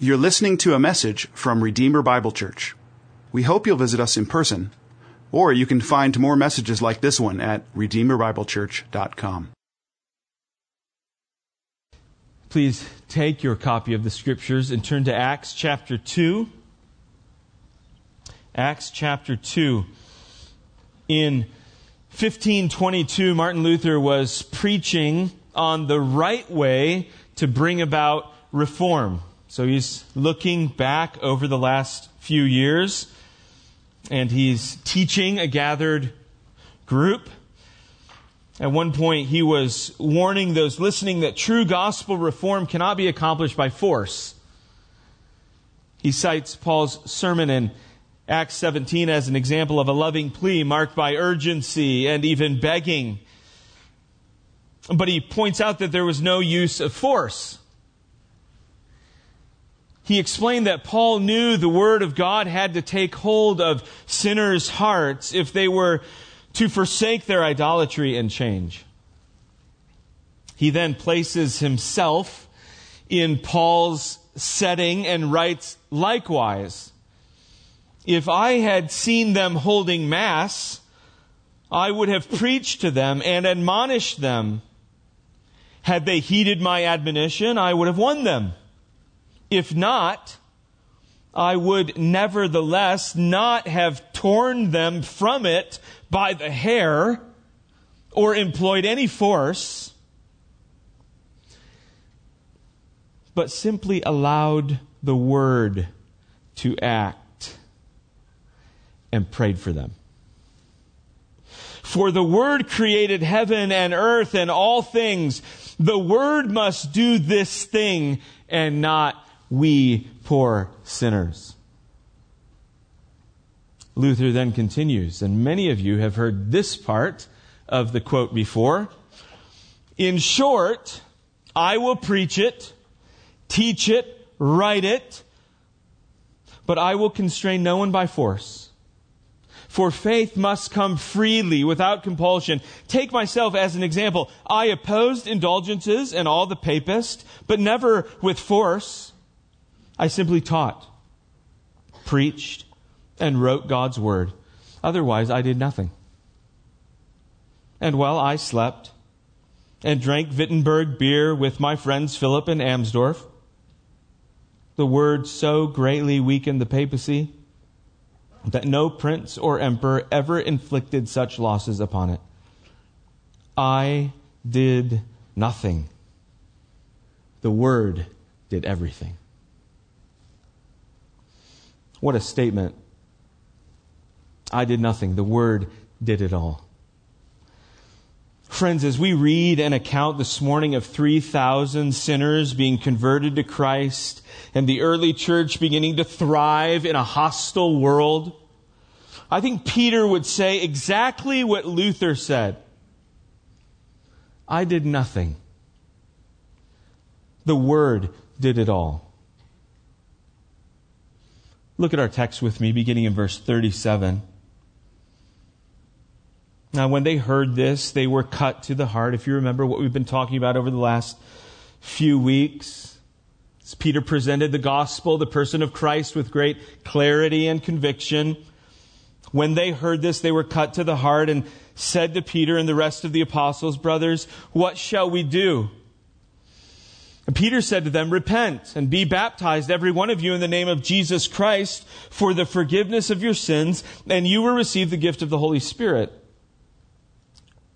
You're listening to a message from Redeemer Bible Church. We hope you'll visit us in person, or you can find more messages like this one at redeemerbiblechurch.com. Please take your copy of the scriptures and turn to Acts chapter 2. Acts chapter 2. In 1522, Martin Luther was preaching on the right way to bring about reform. So he's looking back over the last few years and he's teaching a gathered group. At one point, he was warning those listening that true gospel reform cannot be accomplished by force. He cites Paul's sermon in Acts 17 as an example of a loving plea marked by urgency and even begging. But he points out that there was no use of force he explained that Paul knew the Word of God had to take hold of sinners' hearts if they were to forsake their idolatry and change. He then places himself in Paul's setting and writes likewise. If I had seen them holding Mass, I would have preached to them and admonished them. Had they heeded my admonition, I would have won them. If not, I would nevertheless not have torn them from it by the hair or employed any force, but simply allowed the word to act and prayed for them. For the Word created heaven and earth and all things. The Word must do this thing and not we poor sinners. Luther then continues, and many of you have heard this part of the quote before. In short, I will preach it, teach it, write it, but I will constrain no one by force. For faith must come freely without compulsion. Take myself as an example. I opposed indulgences and all the papists, but never with force. I simply taught, preached, and wrote God's word. Otherwise, I did nothing. And while I slept and drank Wittenberg beer with my friends Philip and Amsdorf, the word so greatly weakened the papacy that no prince or emperor ever inflicted such losses upon it. I did nothing. The word did everything. What a statement. I did nothing. The Word did it all. Friends, as we read an account this morning of 3,000 sinners being converted to Christ and the early church beginning to thrive in a hostile world, I think Peter would say exactly what Luther said. I did nothing. The Word did it all. Look at our text with me, beginning in verse 37. Now, when they heard this, they were cut to the heart. If you remember what we've been talking about over the last few weeks, as Peter presented the gospel, the person of Christ, with great clarity and conviction. When they heard this, they were cut to the heart and said to Peter and the rest of the apostles, Brothers, what shall we do? And Peter said to them, Repent and be baptized, every one of you, in the name of Jesus Christ for the forgiveness of your sins, and you will receive the gift of the Holy Spirit.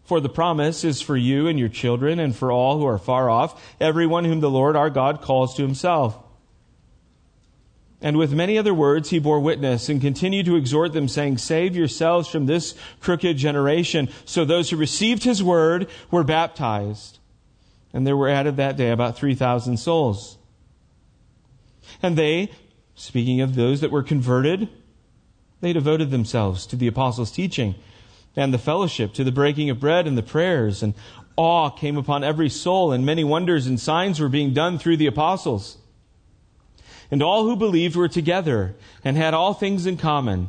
For the promise is for you and your children, and for all who are far off, everyone whom the Lord our God calls to himself. And with many other words he bore witness and continued to exhort them, saying, Save yourselves from this crooked generation. So those who received his word were baptized and there were added that day about 3,000 souls. And they, speaking of those that were converted, they devoted themselves to the apostles' teaching and the fellowship, to the breaking of bread and the prayers, and awe came upon every soul, and many wonders and signs were being done through the apostles. And all who believed were together and had all things in common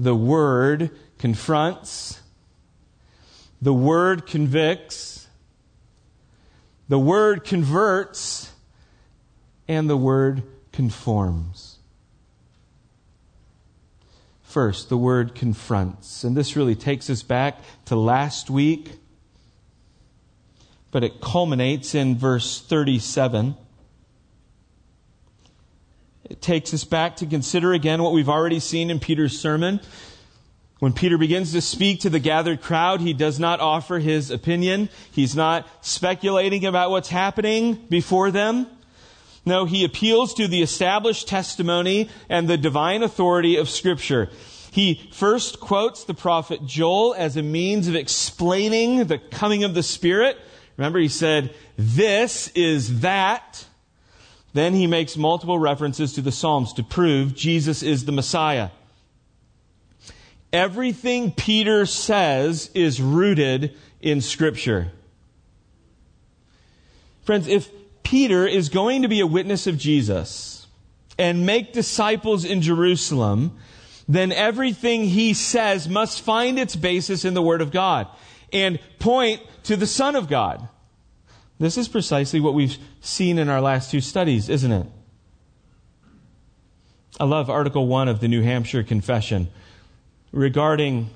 the Word confronts, the Word convicts, the Word converts, and the Word conforms. First, the Word confronts. And this really takes us back to last week but it culminates in verse 37. It takes us back to consider again what we've already seen in Peter's sermon. When Peter begins to speak to the gathered crowd, he does not offer his opinion. He's not speculating about what's happening before them. No, he appeals to the established testimony and the divine authority of Scripture. He first quotes the prophet Joel as a means of explaining the coming of the Spirit. Remember, he said, This is that. Then he makes multiple references to the Psalms to prove Jesus is the Messiah. Everything Peter says is rooted in Scripture. Friends, if Peter is going to be a witness of Jesus and make disciples in Jerusalem, then everything he says must find its basis in the Word of God and point to the Son of God. This is precisely what we've seen in our last two studies, isn't it? I love Article 1 of the New Hampshire Confession. Regarding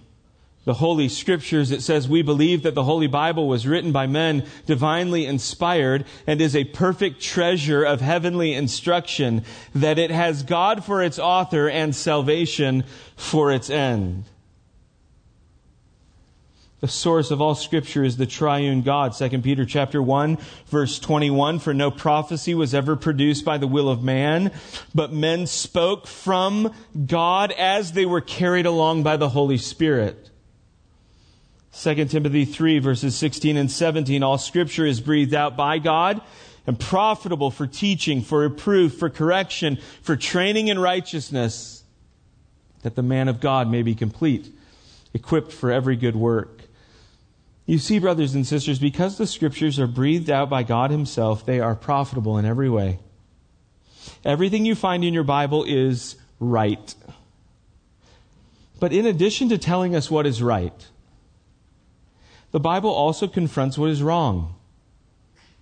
the Holy Scriptures, it says, We believe that the Holy Bible was written by men divinely inspired and is a perfect treasure of heavenly instruction, that it has God for its author and salvation for its end. The source of all scripture is the triune God. 2 Peter chapter 1 verse 21, for no prophecy was ever produced by the will of man, but men spoke from God as they were carried along by the Holy Spirit. 2 Timothy 3 verses 16 and 17, all scripture is breathed out by God and profitable for teaching, for reproof, for correction, for training in righteousness, that the man of God may be complete, equipped for every good work. You see, brothers and sisters, because the scriptures are breathed out by God Himself, they are profitable in every way. Everything you find in your Bible is right. But in addition to telling us what is right, the Bible also confronts what is wrong.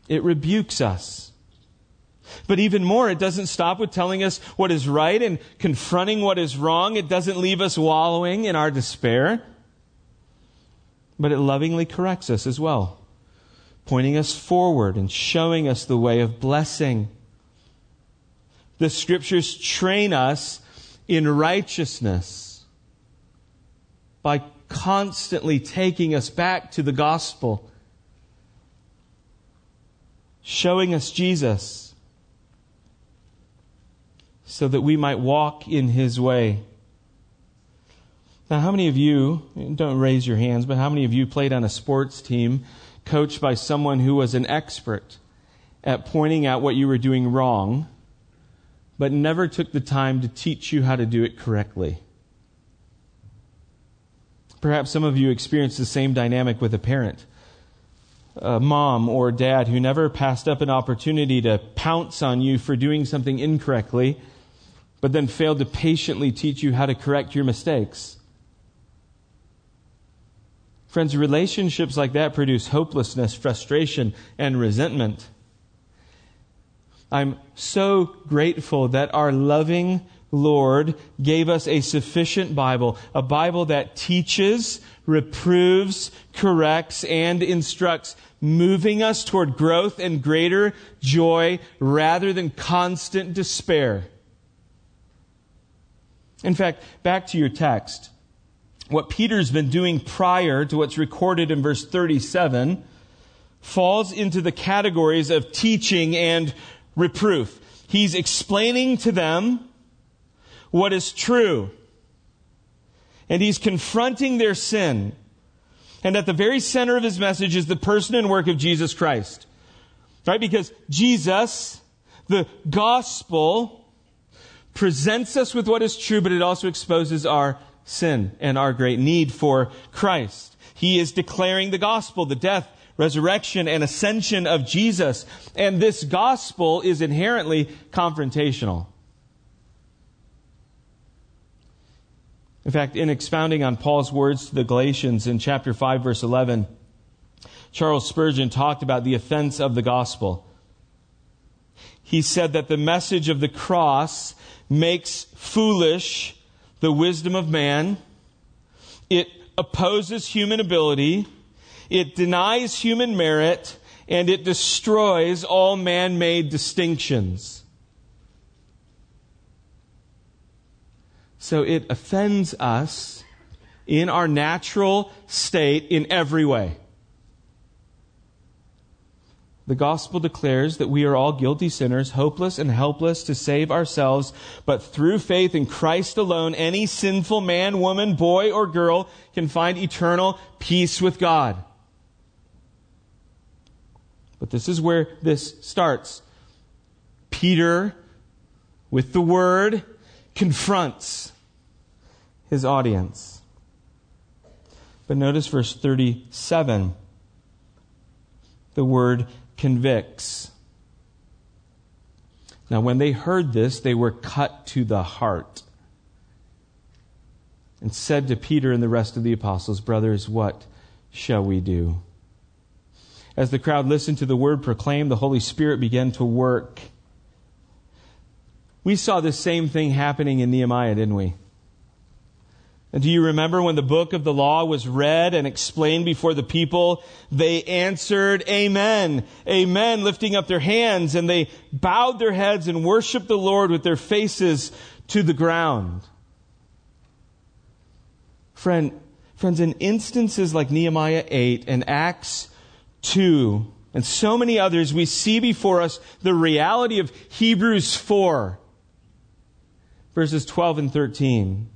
It rebukes us. But even more, it doesn't stop with telling us what is right and confronting what is wrong. It doesn't leave us wallowing in our despair but it lovingly corrects us as well, pointing us forward and showing us the way of blessing. The scriptures train us in righteousness by constantly taking us back to the gospel, showing us Jesus so that we might walk in his way. Now, how many of you, don't raise your hands, but how many of you played on a sports team coached by someone who was an expert at pointing out what you were doing wrong, but never took the time to teach you how to do it correctly? Perhaps some of you experienced the same dynamic with a parent. A mom or dad who never passed up an opportunity to pounce on you for doing something incorrectly, but then failed to patiently teach you how to correct your mistakes. Friends, relationships like that produce hopelessness, frustration, and resentment. I'm so grateful that our loving Lord gave us a sufficient Bible, a Bible that teaches, reproves, corrects, and instructs, moving us toward growth and greater joy rather than constant despair. In fact, back to your text what Peter's been doing prior to what's recorded in verse 37 falls into the categories of teaching and reproof. He's explaining to them what is true. And he's confronting their sin. And at the very center of his message is the person and work of Jesus Christ. Right? Because Jesus, the gospel, presents us with what is true, but it also exposes our sin and our great need for Christ. He is declaring the gospel, the death, resurrection, and ascension of Jesus. And this gospel is inherently confrontational. In fact, in expounding on Paul's words to the Galatians in chapter 5 verse 11, Charles Spurgeon talked about the offense of the gospel. He said that the message of the cross makes foolish the wisdom of man. It opposes human ability. It denies human merit and it destroys all man-made distinctions. So it offends us in our natural state in every way. The gospel declares that we are all guilty sinners, hopeless and helpless to save ourselves, but through faith in Christ alone, any sinful man, woman, boy, or girl can find eternal peace with God. But this is where this starts. Peter, with the word, confronts his audience. But notice verse 37. The word convicts. Now, when they heard this, they were cut to the heart and said to Peter and the rest of the apostles, Brothers, what shall we do? As the crowd listened to the word proclaimed, the Holy Spirit began to work. We saw the same thing happening in Nehemiah, didn't we? And do you remember when the book of the law was read and explained before the people? They answered, Amen, Amen, lifting up their hands, and they bowed their heads and worshiped the Lord with their faces to the ground. Friend, friends, in instances like Nehemiah 8 and Acts 2, and so many others, we see before us the reality of Hebrews 4, verses 12 and 13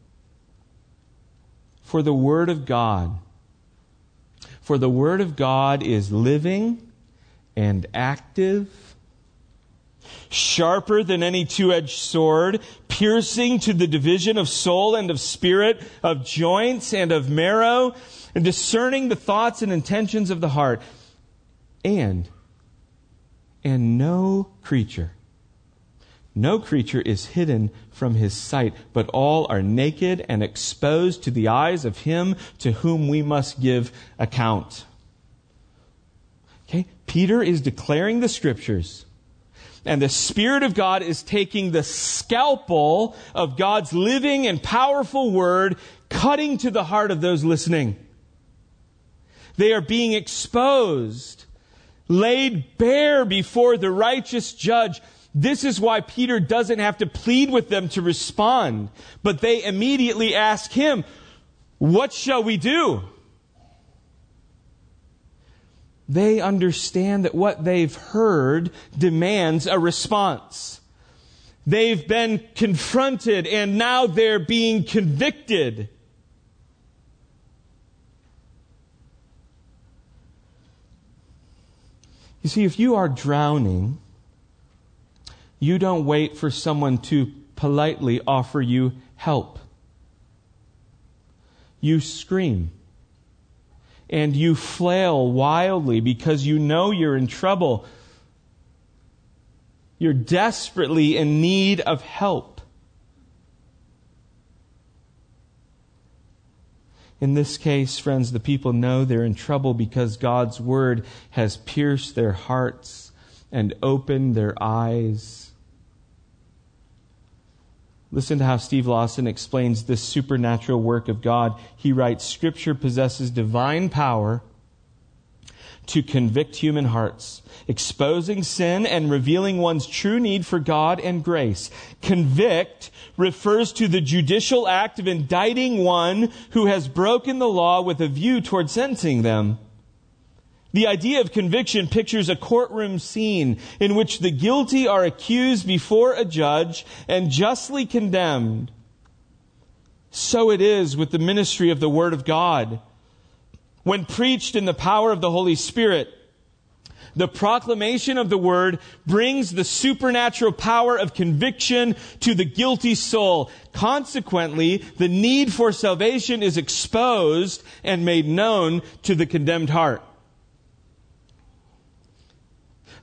for the Word of God. For the Word of God is living and active, sharper than any two edged sword, piercing to the division of soul and of spirit, of joints and of marrow, and discerning the thoughts and intentions of the heart. And, and no creature no creature is hidden from his sight, but all are naked and exposed to the eyes of him to whom we must give account. Okay? Peter is declaring the scriptures. And the Spirit of God is taking the scalpel of God's living and powerful word, cutting to the heart of those listening. They are being exposed, laid bare before the righteous judge this is why Peter doesn't have to plead with them to respond, but they immediately ask him, What shall we do? They understand that what they've heard demands a response. They've been confronted and now they're being convicted. You see, if you are drowning, you don't wait for someone to politely offer you help. You scream. And you flail wildly because you know you're in trouble. You're desperately in need of help. In this case, friends, the people know they're in trouble because God's word has pierced their hearts and opened their eyes. Listen to how Steve Lawson explains this supernatural work of God. He writes, Scripture possesses divine power to convict human hearts, exposing sin and revealing one's true need for God and grace. Convict refers to the judicial act of indicting one who has broken the law with a view toward sentencing them. The idea of conviction pictures a courtroom scene in which the guilty are accused before a judge and justly condemned. So it is with the ministry of the Word of God. When preached in the power of the Holy Spirit, the proclamation of the word brings the supernatural power of conviction to the guilty soul. Consequently, the need for salvation is exposed and made known to the condemned heart.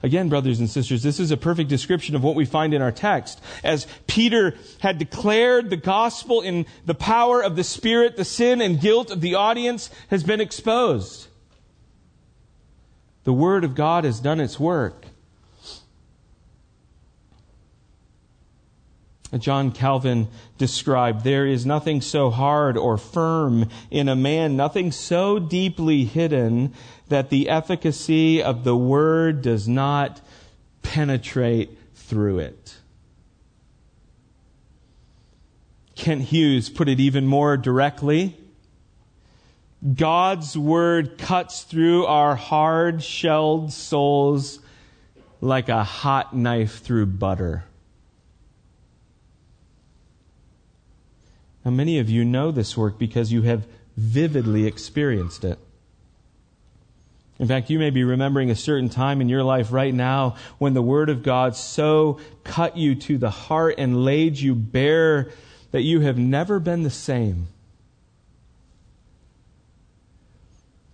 Again, brothers and sisters, this is a perfect description of what we find in our text. As Peter had declared the gospel in the power of the Spirit, the sin and guilt of the audience has been exposed. The Word of God has done its work. John Calvin described, there is nothing so hard or firm in a man, nothing so deeply hidden that the efficacy of the word does not penetrate through it. Kent Hughes put it even more directly. God's word cuts through our hard shelled souls like a hot knife through butter. Now, many of you know this work because you have vividly experienced it. In fact, you may be remembering a certain time in your life right now when the Word of God so cut you to the heart and laid you bare that you have never been the same.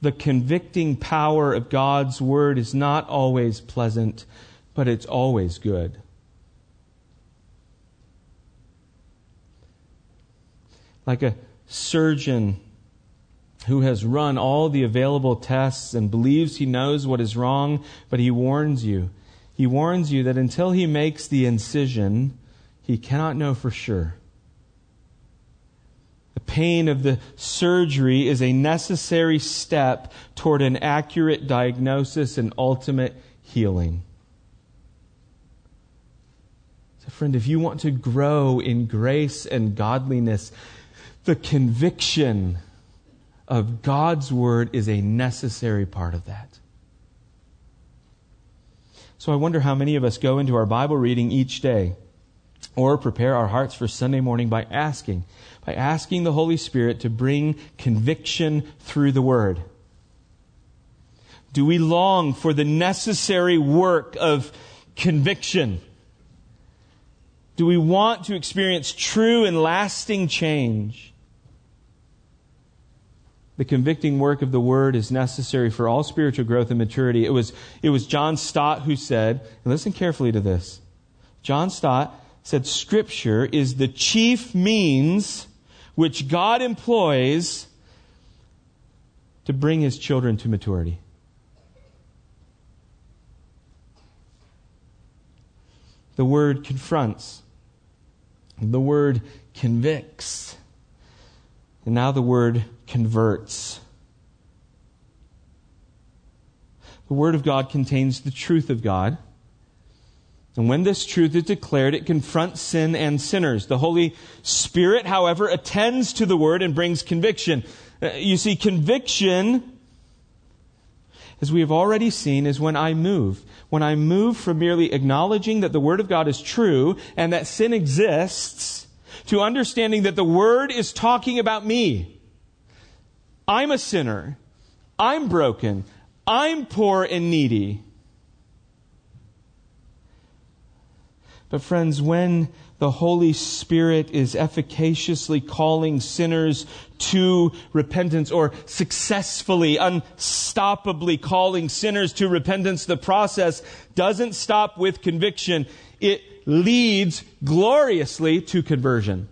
The convicting power of God's Word is not always pleasant, but it's always good. Like a surgeon who has run all the available tests and believes he knows what is wrong, but he warns you. He warns you that until he makes the incision, he cannot know for sure. The pain of the surgery is a necessary step toward an accurate diagnosis and ultimate healing. So, friend, if you want to grow in grace and godliness, the conviction of God's Word is a necessary part of that. So I wonder how many of us go into our Bible reading each day or prepare our hearts for Sunday morning by asking, by asking the Holy Spirit to bring conviction through the Word. Do we long for the necessary work of conviction? Do we want to experience true and lasting change? The convicting work of the word is necessary for all spiritual growth and maturity. It was, it was John Stott who said, and listen carefully to this. John Stott said, Scripture is the chief means which God employs to bring his children to maturity. The word confronts. The word convicts. And now the word converts. The Word of God contains the truth of God. And when this truth is declared, it confronts sin and sinners. The Holy Spirit, however, attends to the Word and brings conviction. Uh, you see, conviction, as we have already seen, is when I move. When I move from merely acknowledging that the Word of God is true and that sin exists to understanding that the Word is talking about me. I'm a sinner. I'm broken. I'm poor and needy. But, friends, when the Holy Spirit is efficaciously calling sinners to repentance or successfully, unstoppably calling sinners to repentance, the process doesn't stop with conviction. It leads gloriously to conversion.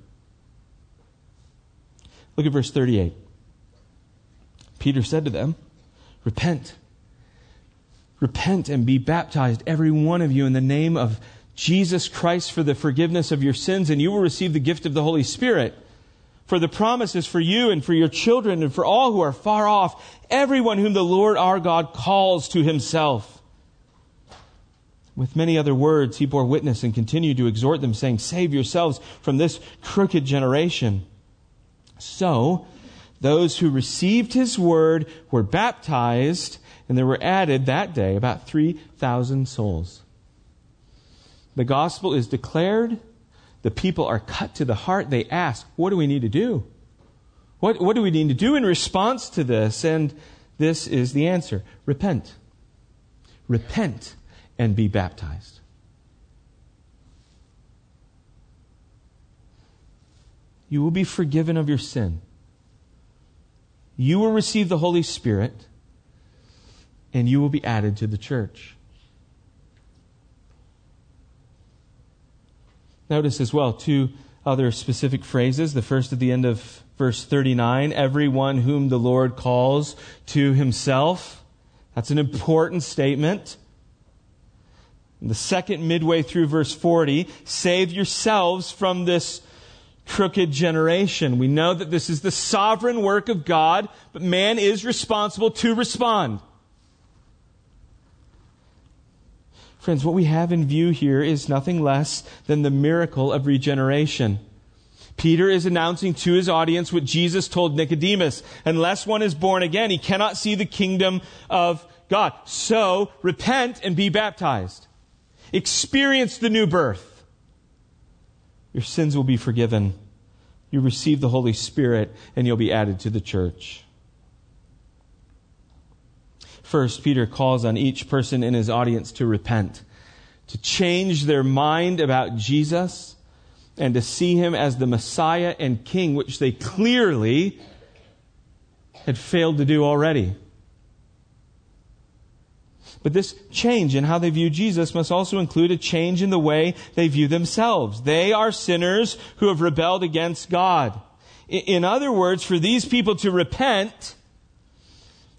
Look at verse 38. Peter said to them, Repent. Repent and be baptized, every one of you, in the name of Jesus Christ for the forgiveness of your sins, and you will receive the gift of the Holy Spirit. For the promise is for you and for your children and for all who are far off, everyone whom the Lord our God calls to himself. With many other words, he bore witness and continued to exhort them, saying, Save yourselves from this crooked generation. So, those who received his word were baptized, and there were added that day about 3,000 souls. The gospel is declared. The people are cut to the heart. They ask, What do we need to do? What, what do we need to do in response to this? And this is the answer repent. Repent and be baptized. You will be forgiven of your sin. You will receive the Holy Spirit, and you will be added to the church. Notice as well two other specific phrases. The first at the end of verse 39 everyone whom the Lord calls to himself. That's an important statement. The second, midway through verse 40, save yourselves from this crooked generation. We know that this is the sovereign work of God, but man is responsible to respond. Friends, what we have in view here is nothing less than the miracle of regeneration. Peter is announcing to his audience what Jesus told Nicodemus. Unless one is born again, he cannot see the kingdom of God. So, repent and be baptized. Experience the new birth. Your sins will be forgiven. You receive the Holy Spirit and you'll be added to the church. First, Peter calls on each person in his audience to repent, to change their mind about Jesus, and to see him as the Messiah and King, which they clearly had failed to do already. But this change in how they view Jesus must also include a change in the way they view themselves. They are sinners who have rebelled against God. In other words, for these people to repent,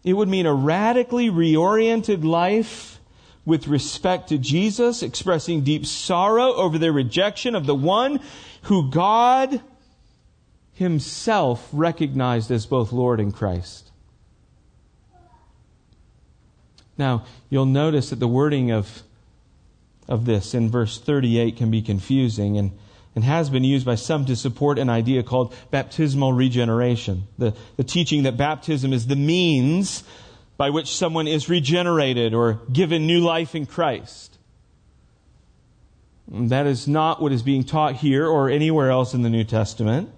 it would mean a radically reoriented life with respect to Jesus, expressing deep sorrow over their rejection of the one who God Himself recognized as both Lord and Christ. Now, you'll notice that the wording of, of this in verse 38 can be confusing and, and has been used by some to support an idea called baptismal regeneration. The, the teaching that baptism is the means by which someone is regenerated or given new life in Christ. That is not what is being taught here or anywhere else in the New Testament.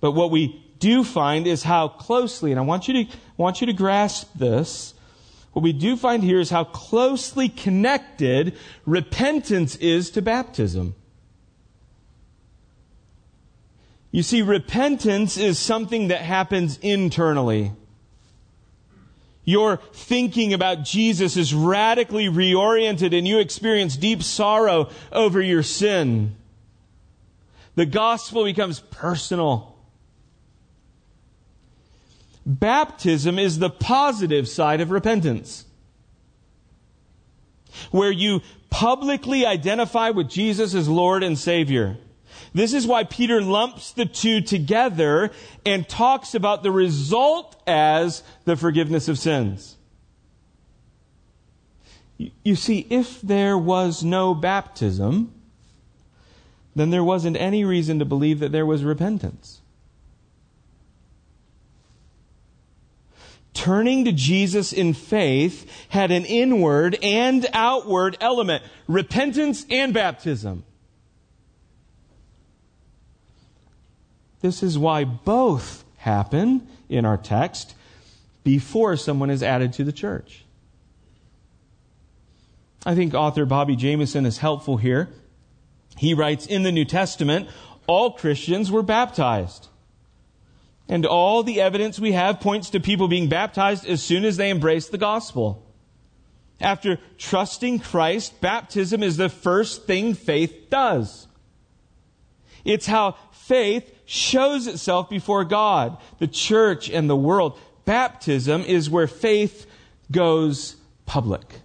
But what we do find is how closely, and I want you to, I want you to grasp this, what we do find here is how closely connected repentance is to baptism. You see, repentance is something that happens internally. Your thinking about Jesus is radically reoriented and you experience deep sorrow over your sin. The gospel becomes personal. Baptism is the positive side of repentance. Where you publicly identify with Jesus as Lord and Savior. This is why Peter lumps the two together and talks about the result as the forgiveness of sins. You see, if there was no baptism, then there wasn't any reason to believe that there was repentance. Turning to Jesus in faith had an inward and outward element repentance and baptism. This is why both happen in our text before someone is added to the church. I think author Bobby Jamieson is helpful here. He writes In the New Testament, all Christians were baptized. And all the evidence we have points to people being baptized as soon as they embrace the gospel. After trusting Christ, baptism is the first thing faith does. It's how faith shows itself before God, the church, and the world. Baptism is where faith goes public.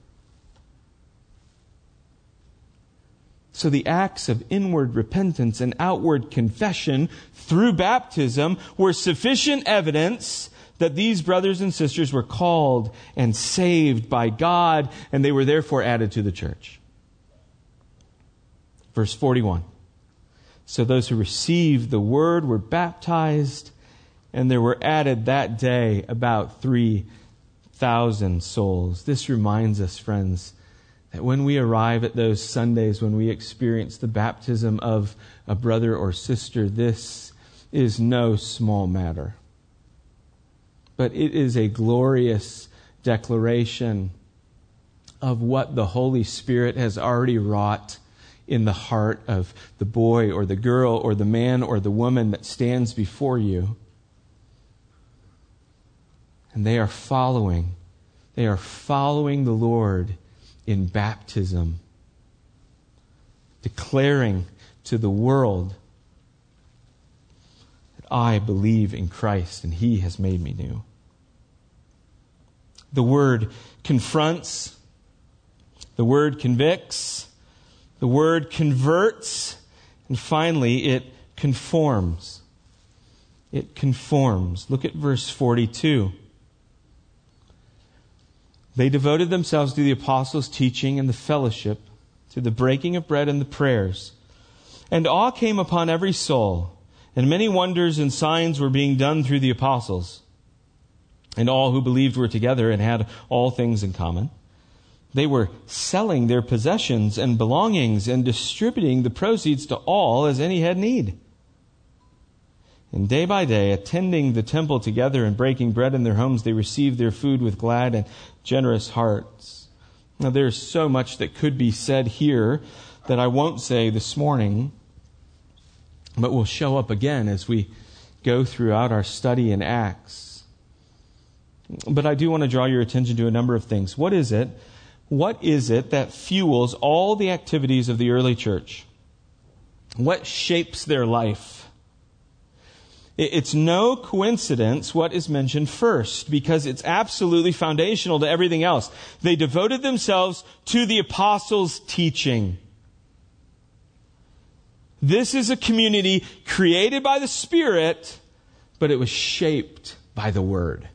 So the acts of inward repentance and outward confession through baptism were sufficient evidence that these brothers and sisters were called and saved by God, and they were therefore added to the church. Verse 41. So those who received the word were baptized, and there were added that day about 3,000 souls. This reminds us, friends, that when we arrive at those Sundays when we experience the baptism of a brother or sister, this is no small matter. but it is a glorious declaration of what the Holy Spirit has already wrought in the heart of the boy or the girl or the man or the woman that stands before you. And they are following. They are following the Lord in baptism, declaring to the world that I believe in Christ and He has made me new. The word confronts, the word convicts, the word converts, and finally it conforms. It conforms. Look at verse 42. They devoted themselves to the apostles' teaching and the fellowship, to the breaking of bread and the prayers. And awe came upon every soul, and many wonders and signs were being done through the apostles. And all who believed were together and had all things in common. They were selling their possessions and belongings and distributing the proceeds to all as any had need. And day by day, attending the temple together and breaking bread in their homes, they received their food with glad and generous hearts. Now, there's so much that could be said here that I won't say this morning, but will show up again as we go throughout our study in Acts. But I do want to draw your attention to a number of things. What is it? What is it that fuels all the activities of the early church? What shapes their life? It's no coincidence what is mentioned first because it's absolutely foundational to everything else. They devoted themselves to the apostles' teaching. This is a community created by the Spirit, but it was shaped by the Word.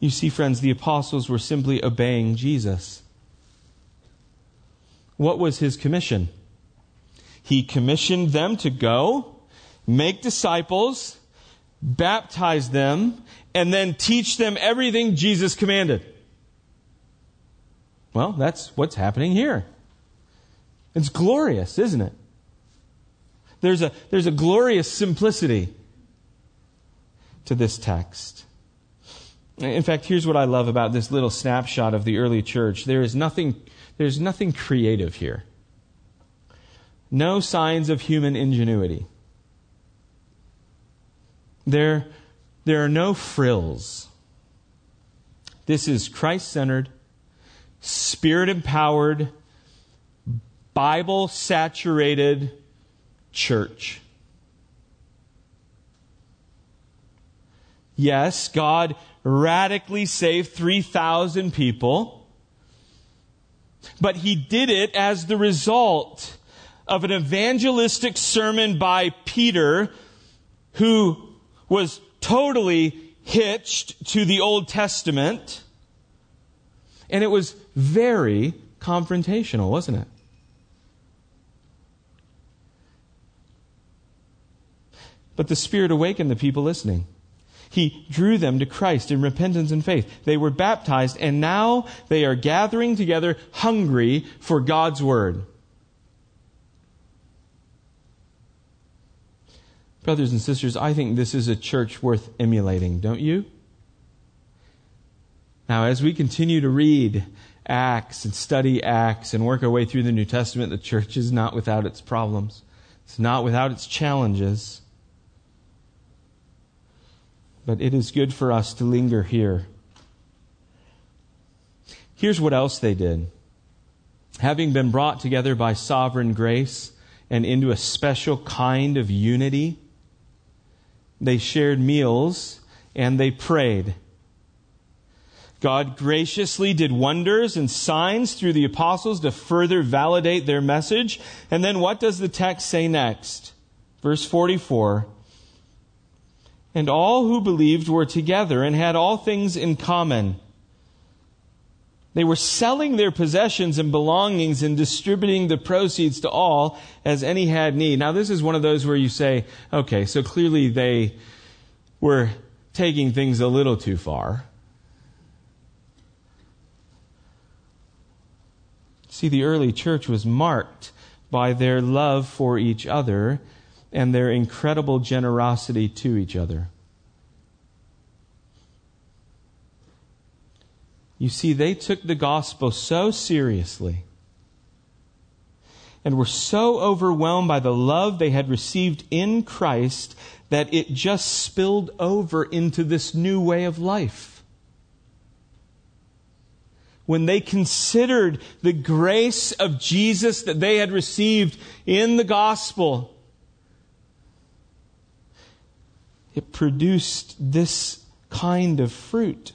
You see, friends, the apostles were simply obeying Jesus. What was his commission? He commissioned them to go, make disciples, baptize them, and then teach them everything Jesus commanded. Well, that's what's happening here. It's glorious, isn't it? There's a, there's a glorious simplicity to this text. In fact, here's what I love about this little snapshot of the early church. There is nothing, there's nothing creative here no signs of human ingenuity. There, there are no frills. This is Christ centered, spirit empowered, Bible saturated church. Yes, God radically saved 3,000 people, but He did it as the result of an evangelistic sermon by Peter, who was totally hitched to the Old Testament. And it was very confrontational, wasn't it? But the Spirit awakened the people listening. He drew them to Christ in repentance and faith. They were baptized, and now they are gathering together hungry for God's Word. Brothers and sisters, I think this is a church worth emulating, don't you? Now, as we continue to read Acts and study Acts and work our way through the New Testament, the church is not without its problems. It's not without its challenges. But it is good for us to linger here. Here's what else they did. Having been brought together by sovereign grace and into a special kind of unity, they shared meals, and they prayed. God graciously did wonders and signs through the apostles to further validate their message. And then what does the text say next? Verse 44. And all who believed were together and had all things in common. They were selling their possessions and belongings and distributing the proceeds to all as any had need. Now, this is one of those where you say, okay, so clearly they were taking things a little too far. See, the early church was marked by their love for each other and their incredible generosity to each other. You see, they took the gospel so seriously and were so overwhelmed by the love they had received in Christ that it just spilled over into this new way of life. When they considered the grace of Jesus that they had received in the gospel, it produced this kind of fruit.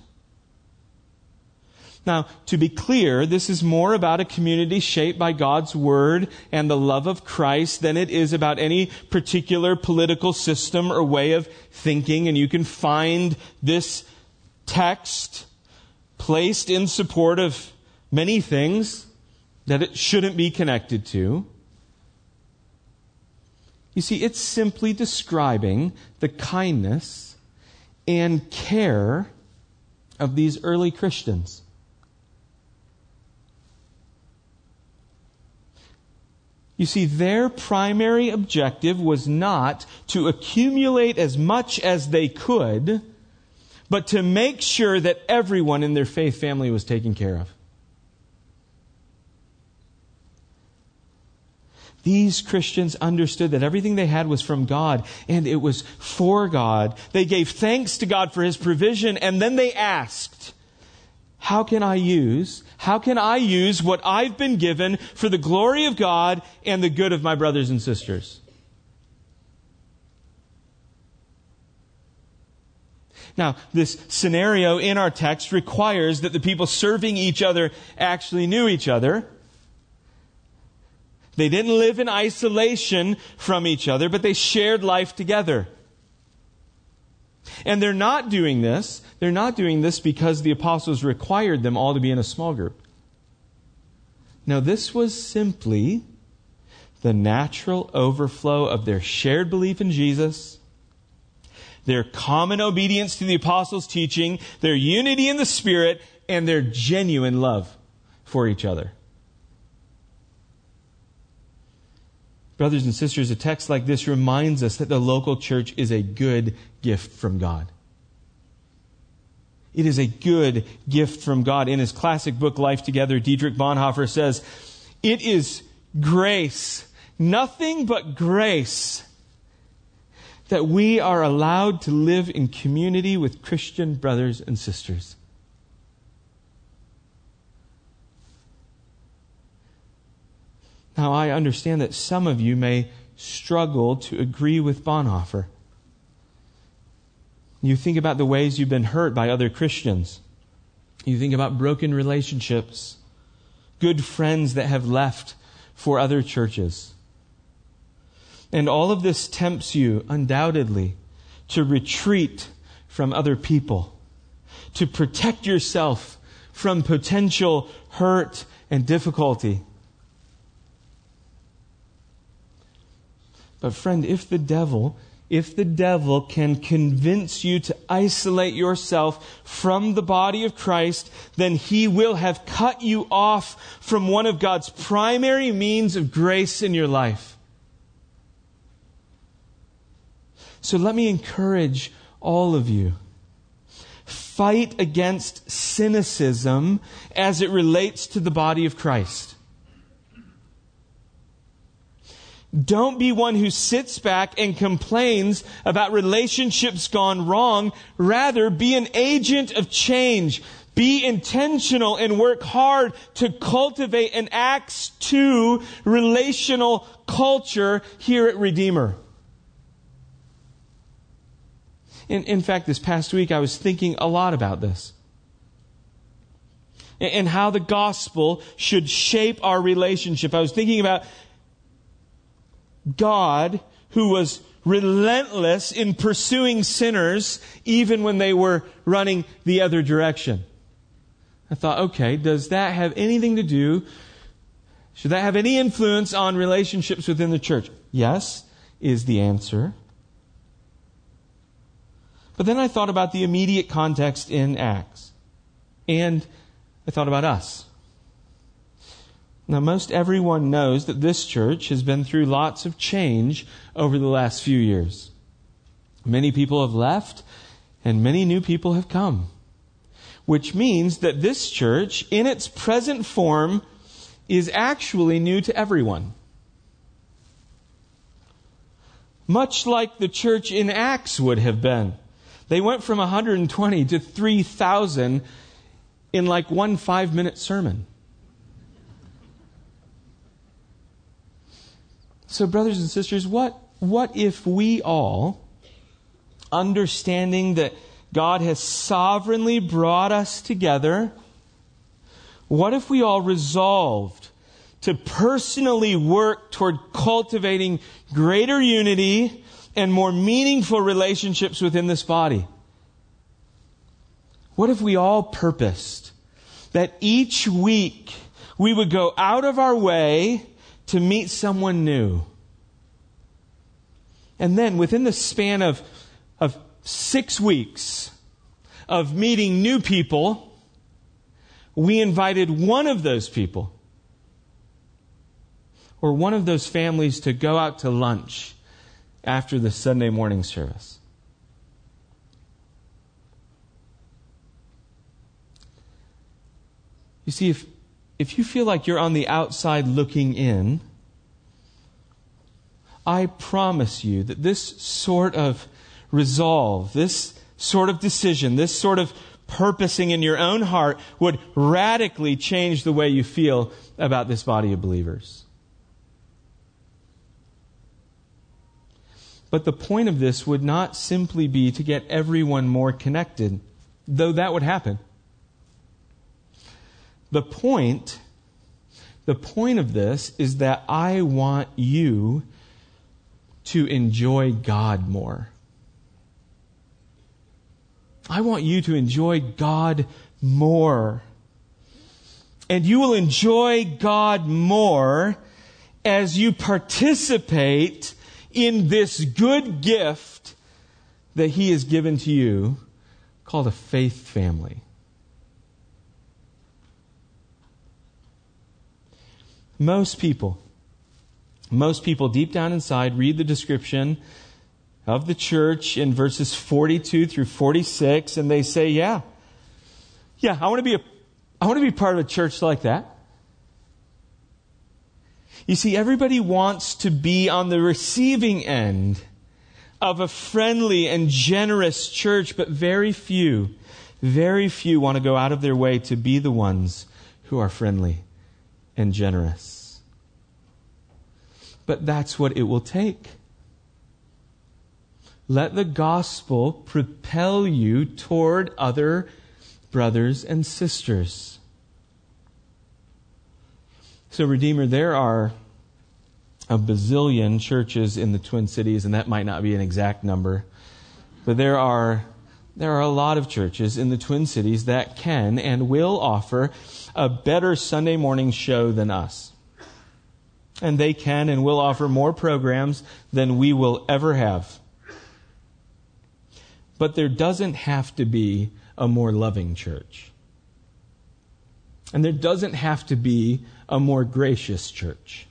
Now, to be clear, this is more about a community shaped by God's Word and the love of Christ than it is about any particular political system or way of thinking. And you can find this text placed in support of many things that it shouldn't be connected to. You see, it's simply describing the kindness and care of these early Christians. You see, their primary objective was not to accumulate as much as they could, but to make sure that everyone in their faith family was taken care of. These Christians understood that everything they had was from God and it was for God. They gave thanks to God for His provision and then they asked, how can I use, how can I use what I've been given for the glory of God and the good of my brothers and sisters? Now, this scenario in our text requires that the people serving each other actually knew each other. They didn't live in isolation from each other, but they shared life together. And they're not doing this. They're not doing this because the apostles required them all to be in a small group. Now, this was simply the natural overflow of their shared belief in Jesus, their common obedience to the apostles' teaching, their unity in the Spirit, and their genuine love for each other. Brothers and sisters, a text like this reminds us that the local church is a good gift from God. It is a good gift from God. In his classic book, Life Together, Dietrich Bonhoeffer says, It is grace, nothing but grace, that we are allowed to live in community with Christian brothers and sisters. Now, I understand that some of you may struggle to agree with Bonhoeffer. You think about the ways you've been hurt by other Christians. You think about broken relationships, good friends that have left for other churches. And all of this tempts you, undoubtedly, to retreat from other people, to protect yourself from potential hurt and difficulty. But, friend, if the devil, if the devil can convince you to isolate yourself from the body of Christ, then he will have cut you off from one of God's primary means of grace in your life. So let me encourage all of you. Fight against cynicism as it relates to the body of Christ. Don't be one who sits back and complains about relationships gone wrong. Rather, be an agent of change. Be intentional and work hard to cultivate an Acts 2 relational culture here at Redeemer. In, in fact, this past week I was thinking a lot about this and how the gospel should shape our relationship. I was thinking about God who was relentless in pursuing sinners even when they were running the other direction. I thought, okay, does that have anything to do? Should that have any influence on relationships within the church? Yes, is the answer. But then I thought about the immediate context in Acts. And I thought about us. Now, most everyone knows that this church has been through lots of change over the last few years. Many people have left, and many new people have come. which means that this church, in its present form, is actually new to everyone. Much like the church in Acts would have been. They went from 120 to 3,000 in like one five minute sermon. So, brothers and sisters, what, what if we all, understanding that God has sovereignly brought us together, what if we all resolved to personally work toward cultivating greater unity and more meaningful relationships within this body? What if we all purposed that each week we would go out of our way to meet someone new? And then within the span of, of six weeks of meeting new people, we invited one of those people or one of those families to go out to lunch after the Sunday morning service. You see, if, if you feel like you're on the outside looking in, I promise you that this sort of resolve, this sort of decision, this sort of purposing in your own heart would radically change the way you feel about this body of believers. But the point of this would not simply be to get everyone more connected, though that would happen. The point, the point of this is that I want you to enjoy God more. I want you to enjoy God more. And you will enjoy God more as you participate in this good gift that He has given to you called a faith family. Most people, most people deep down inside read the description of the church in verses 42 through 46 and they say, yeah, yeah, I want to be a, I want to be part of a church like that. You see, everybody wants to be on the receiving end of a friendly and generous church, but very few, very few want to go out of their way to be the ones who are friendly and generous. But that's what it will take. Let the gospel propel you toward other brothers and sisters. So, Redeemer, there are a bazillion churches in the Twin Cities, and that might not be an exact number, but there are there are a lot of churches in the Twin Cities that can and will offer a better Sunday morning show than us. And they can and will offer more programs than we will ever have. But there doesn't have to be a more loving church. And there doesn't have to be a more gracious church.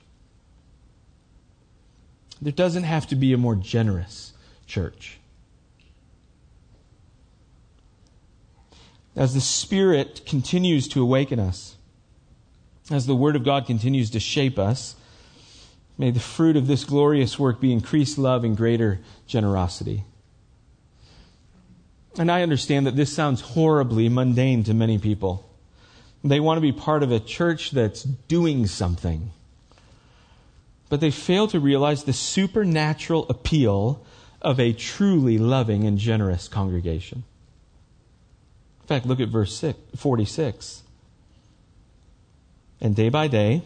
There doesn't have to be a more generous church. As the Spirit continues to awaken us, as the Word of God continues to shape us, may the fruit of this glorious work be increased love and greater generosity. And I understand that this sounds horribly mundane to many people. They want to be part of a church that's doing something. But they fail to realize the supernatural appeal of a truly loving and generous congregation. In fact, look at verse 46. And day by day,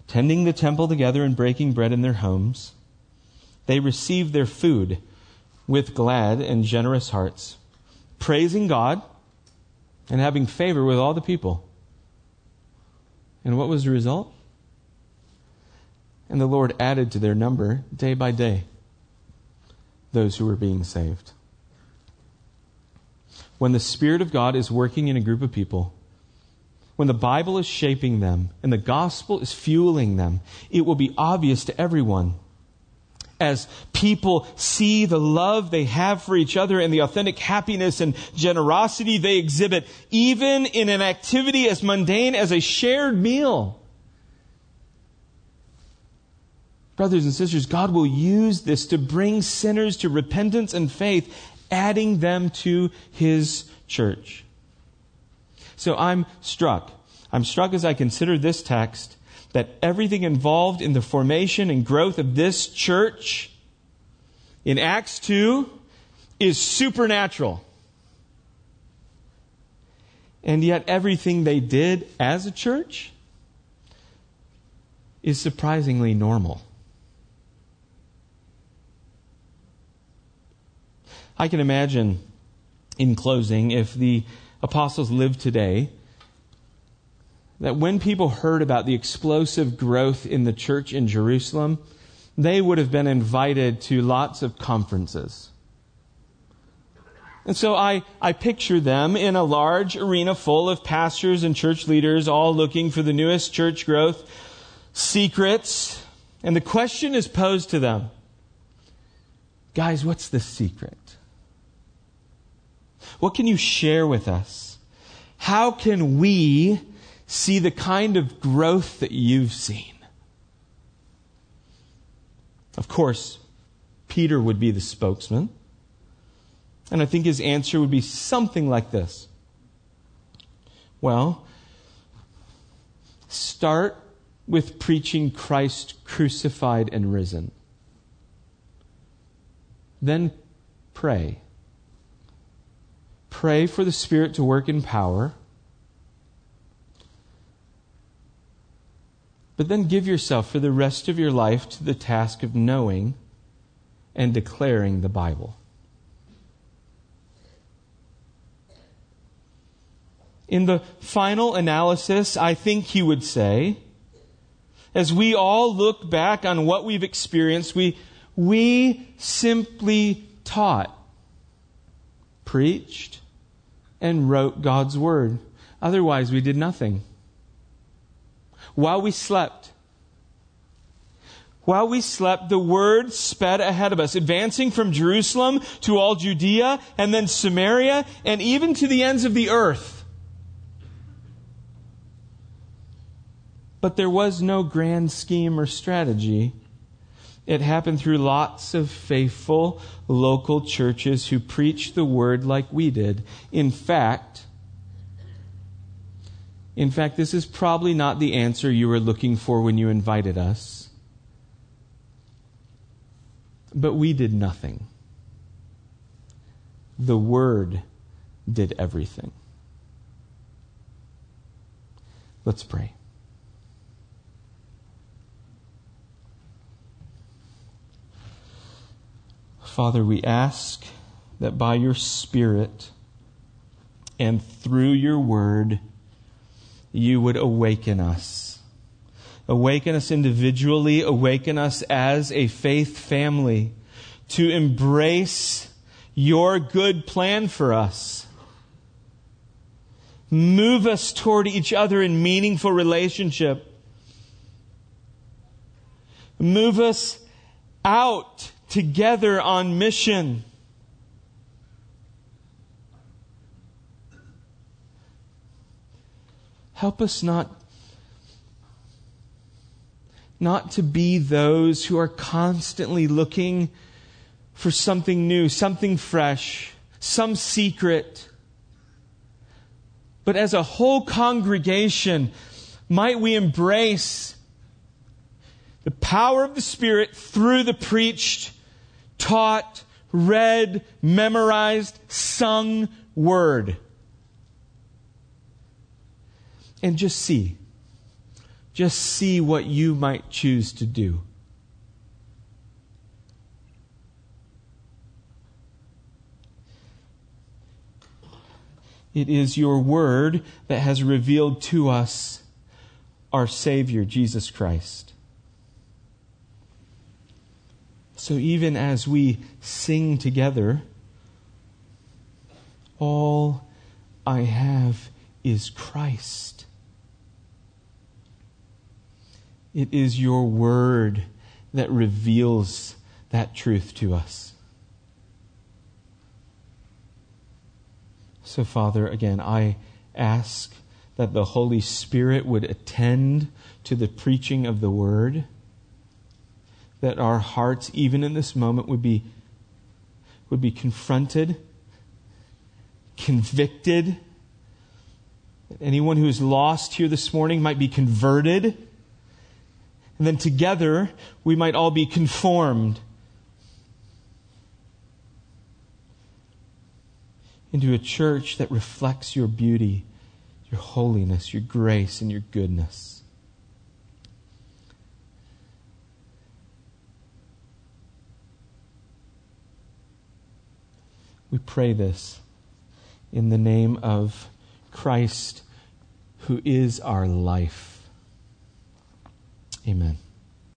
attending the temple together and breaking bread in their homes, they received their food with glad and generous hearts, praising God and having favor with all the people. And what was the result? And the Lord added to their number day by day those who were being saved. When the Spirit of God is working in a group of people, when the Bible is shaping them and the gospel is fueling them, it will be obvious to everyone as people see the love they have for each other and the authentic happiness and generosity they exhibit, even in an activity as mundane as a shared meal. Brothers and sisters, God will use this to bring sinners to repentance and faith, adding them to His church. So I'm struck. I'm struck as I consider this text that everything involved in the formation and growth of this church in Acts 2 is supernatural. And yet everything they did as a church is surprisingly normal. I can imagine, in closing, if the apostles lived today, that when people heard about the explosive growth in the church in Jerusalem, they would have been invited to lots of conferences. And so I, I picture them in a large arena full of pastors and church leaders, all looking for the newest church growth secrets. And the question is posed to them Guys, what's the secret? What can you share with us? How can we see the kind of growth that you've seen? Of course, Peter would be the spokesman. And I think his answer would be something like this Well, start with preaching Christ crucified and risen. Then pray Pray for the Spirit to work in power. But then give yourself for the rest of your life to the task of knowing and declaring the Bible. In the final analysis, I think he would say, as we all look back on what we've experienced, we, we simply taught, preached, and wrote God's word. Otherwise, we did nothing. While we slept, while we slept, the word sped ahead of us, advancing from Jerusalem to all Judea and then Samaria and even to the ends of the earth. But there was no grand scheme or strategy. It happened through lots of faithful local churches who preached the word like we did. In fact, in fact, this is probably not the answer you were looking for when you invited us. But we did nothing. The Word did everything. Let's pray. Father, we ask that by your Spirit and through your word, you would awaken us. Awaken us individually, awaken us as a faith family to embrace your good plan for us. Move us toward each other in meaningful relationship. Move us out together on mission. Help us not, not to be those who are constantly looking for something new, something fresh, some secret. But as a whole congregation, might we embrace the power of the Spirit through the preached taught, read, memorized, sung word. And just see. Just see what you might choose to do. It is your word that has revealed to us our Savior, Jesus Christ. So even as we sing together, all I have is Christ. It is your word that reveals that truth to us. So, Father, again, I ask that the Holy Spirit would attend to the preaching of the word, that our hearts, even in this moment, would be, would be confronted, convicted, that anyone who is lost here this morning might be converted, and then together we might all be conformed into a church that reflects your beauty, your holiness, your grace, and your goodness. We pray this in the name of Christ, who is our life. Amen.